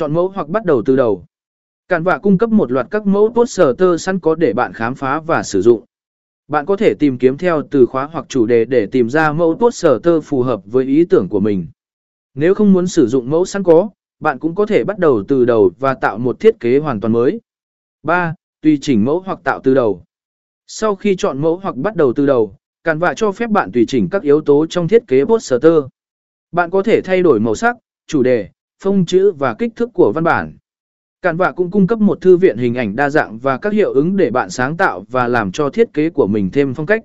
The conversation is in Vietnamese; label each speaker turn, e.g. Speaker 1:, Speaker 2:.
Speaker 1: Chọn mẫu hoặc bắt đầu từ đầu. Cản vạ cung cấp một loạt các mẫu poster sẵn có để bạn khám phá và sử dụng. Bạn có thể tìm kiếm theo từ khóa hoặc chủ đề để tìm ra mẫu poster phù hợp với ý tưởng của mình. Nếu không muốn sử dụng mẫu sẵn có, bạn cũng có thể bắt đầu từ đầu và tạo một thiết kế hoàn toàn mới. 3. Tùy chỉnh mẫu hoặc tạo từ đầu. Sau khi chọn mẫu hoặc bắt đầu từ đầu, Canva cho phép bạn tùy chỉnh các yếu tố trong thiết kế poster. Bạn có thể thay đổi màu sắc, chủ đề, phông chữ và kích thước của văn bản. Canva cũng cung cấp một thư viện hình ảnh đa dạng và các hiệu ứng để bạn sáng tạo và làm cho thiết kế của mình thêm phong cách.